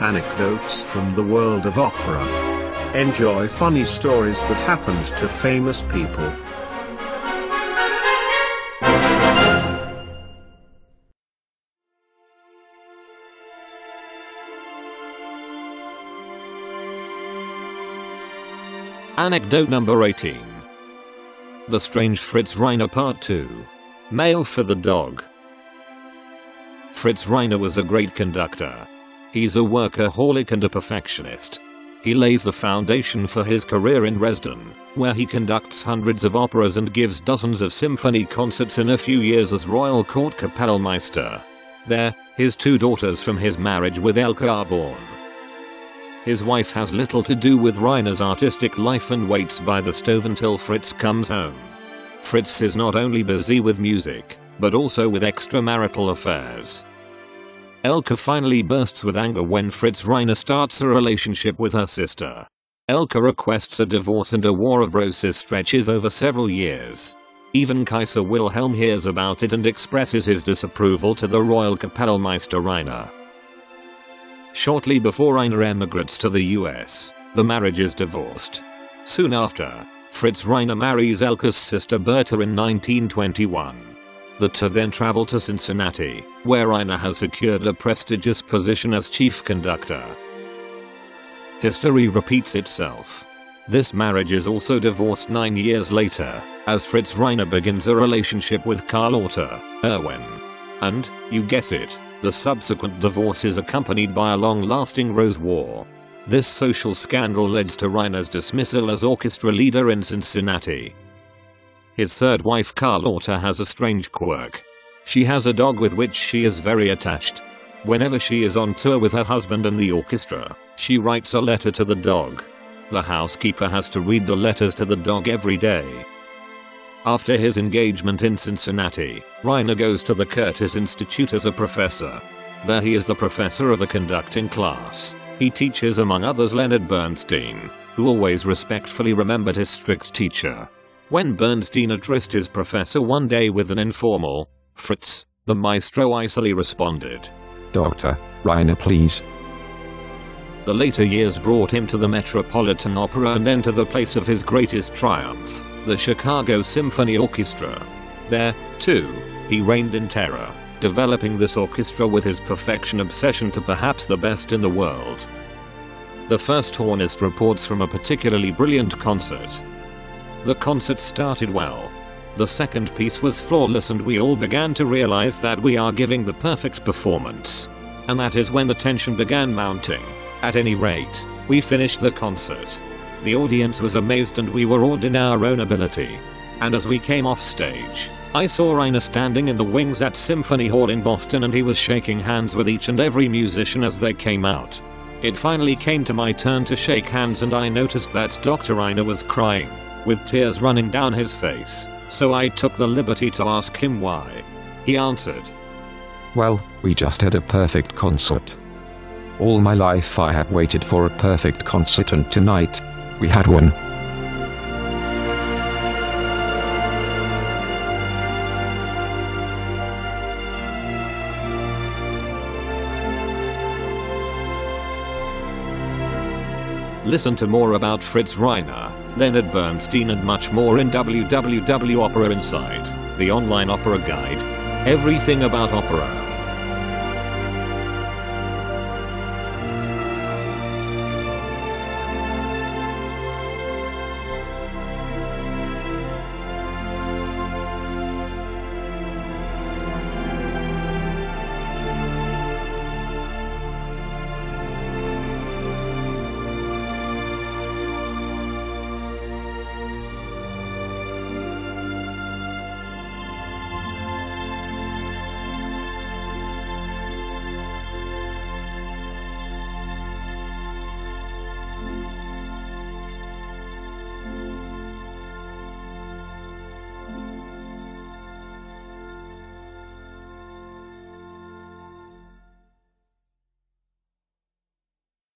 Anecdotes from the world of opera. Enjoy funny stories that happened to famous people. Anecdote number 18. The Strange Fritz Reiner Part 2. Mail for the Dog. Fritz Reiner was a great conductor. He's a workaholic and a perfectionist. He lays the foundation for his career in Dresden, where he conducts hundreds of operas and gives dozens of symphony concerts in a few years as Royal Court Kapellmeister. There, his two daughters from his marriage with Elke are born. His wife has little to do with Reiner's artistic life and waits by the stove until Fritz comes home. Fritz is not only busy with music, but also with extramarital affairs. Elke finally bursts with anger when Fritz Reiner starts a relationship with her sister. Elke requests a divorce and a war of roses stretches over several years. Even Kaiser Wilhelm hears about it and expresses his disapproval to the royal Kapellmeister Reiner. Shortly before Reiner emigrates to the US, the marriage is divorced. Soon after, Fritz Reiner marries Elke's sister Berta in 1921. The two then travel to Cincinnati, where Reiner has secured a prestigious position as chief conductor. History repeats itself. This marriage is also divorced nine years later, as Fritz Reiner begins a relationship with Carlotta Irwin. And, you guess it, the subsequent divorce is accompanied by a long-lasting Rose War. This social scandal leads to Reiner's dismissal as orchestra leader in Cincinnati. His third wife Carlotta has a strange quirk. She has a dog with which she is very attached. Whenever she is on tour with her husband and the orchestra, she writes a letter to the dog. The housekeeper has to read the letters to the dog every day. After his engagement in Cincinnati, Reiner goes to the Curtis Institute as a professor. There he is the professor of a conducting class. He teaches among others Leonard Bernstein, who always respectfully remembered his strict teacher. When Bernstein addressed his professor one day with an informal, Fritz, the maestro icily responded, Doctor, Reiner please. The later years brought him to the Metropolitan Opera and then to the place of his greatest triumph, the Chicago Symphony Orchestra. There, too, he reigned in terror, developing this orchestra with his perfection obsession to perhaps the best in the world. The first hornist reports from a particularly brilliant concert. The concert started well. The second piece was flawless and we all began to realize that we are giving the perfect performance. And that is when the tension began mounting. At any rate, we finished the concert. The audience was amazed and we were awed in our own ability. And as we came off stage, I saw Reiner standing in the wings at Symphony Hall in Boston and he was shaking hands with each and every musician as they came out. It finally came to my turn to shake hands and I noticed that Dr. Reiner was crying, with tears running down his face, so I took the liberty to ask him why. He answered, Well, we just had a perfect concert. All my life I have waited for a perfect concert and tonight, we had one. Listen to more about Fritz Reiner, Leonard Bernstein and much more in www Opera Inside, the online opera guide. Everything about opera.